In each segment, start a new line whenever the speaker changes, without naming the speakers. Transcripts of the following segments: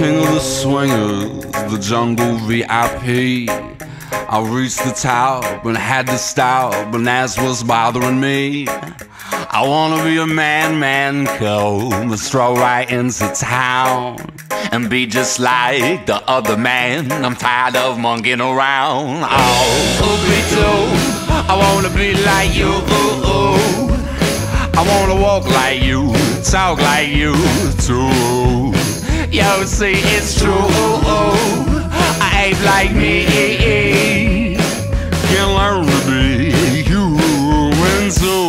the swingers, the jungle VIP. I reached the top and had to stop, and that's what's bothering me. I wanna be a man, man, come and stroll right into town and be just like the other man. I'm tired of monkeying around. Oh, too. I wanna be like you. I wanna walk like you, talk like you too. Yo, see, it's true. I ain't like me. Can learn to be human too.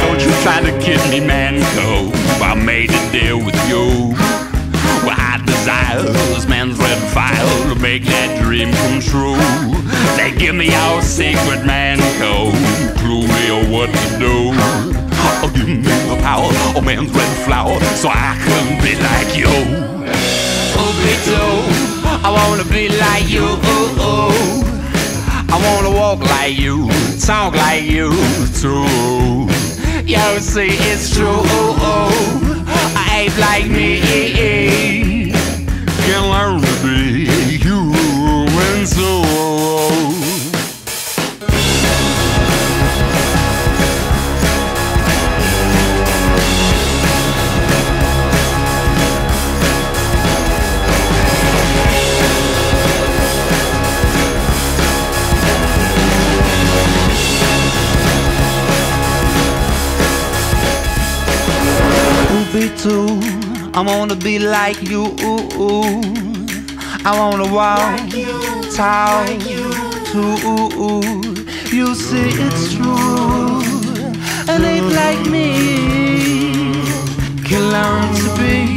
Don't you try to kid me, man, go. I made a deal with you. Well, I desire this man's true. They give me our secret man code, clue me on what to do. Oh, give me the power of man's red flower so I can be like you. Oh, me too. I wanna be like you. Oh, oh. I wanna walk like you, talk like you too. Yo, see, it's true. Oh, oh. I ain't like me. be too. I wanna be like you. I wanna walk like you, tall like you. too. You see it's true. An ape like me can learn to be.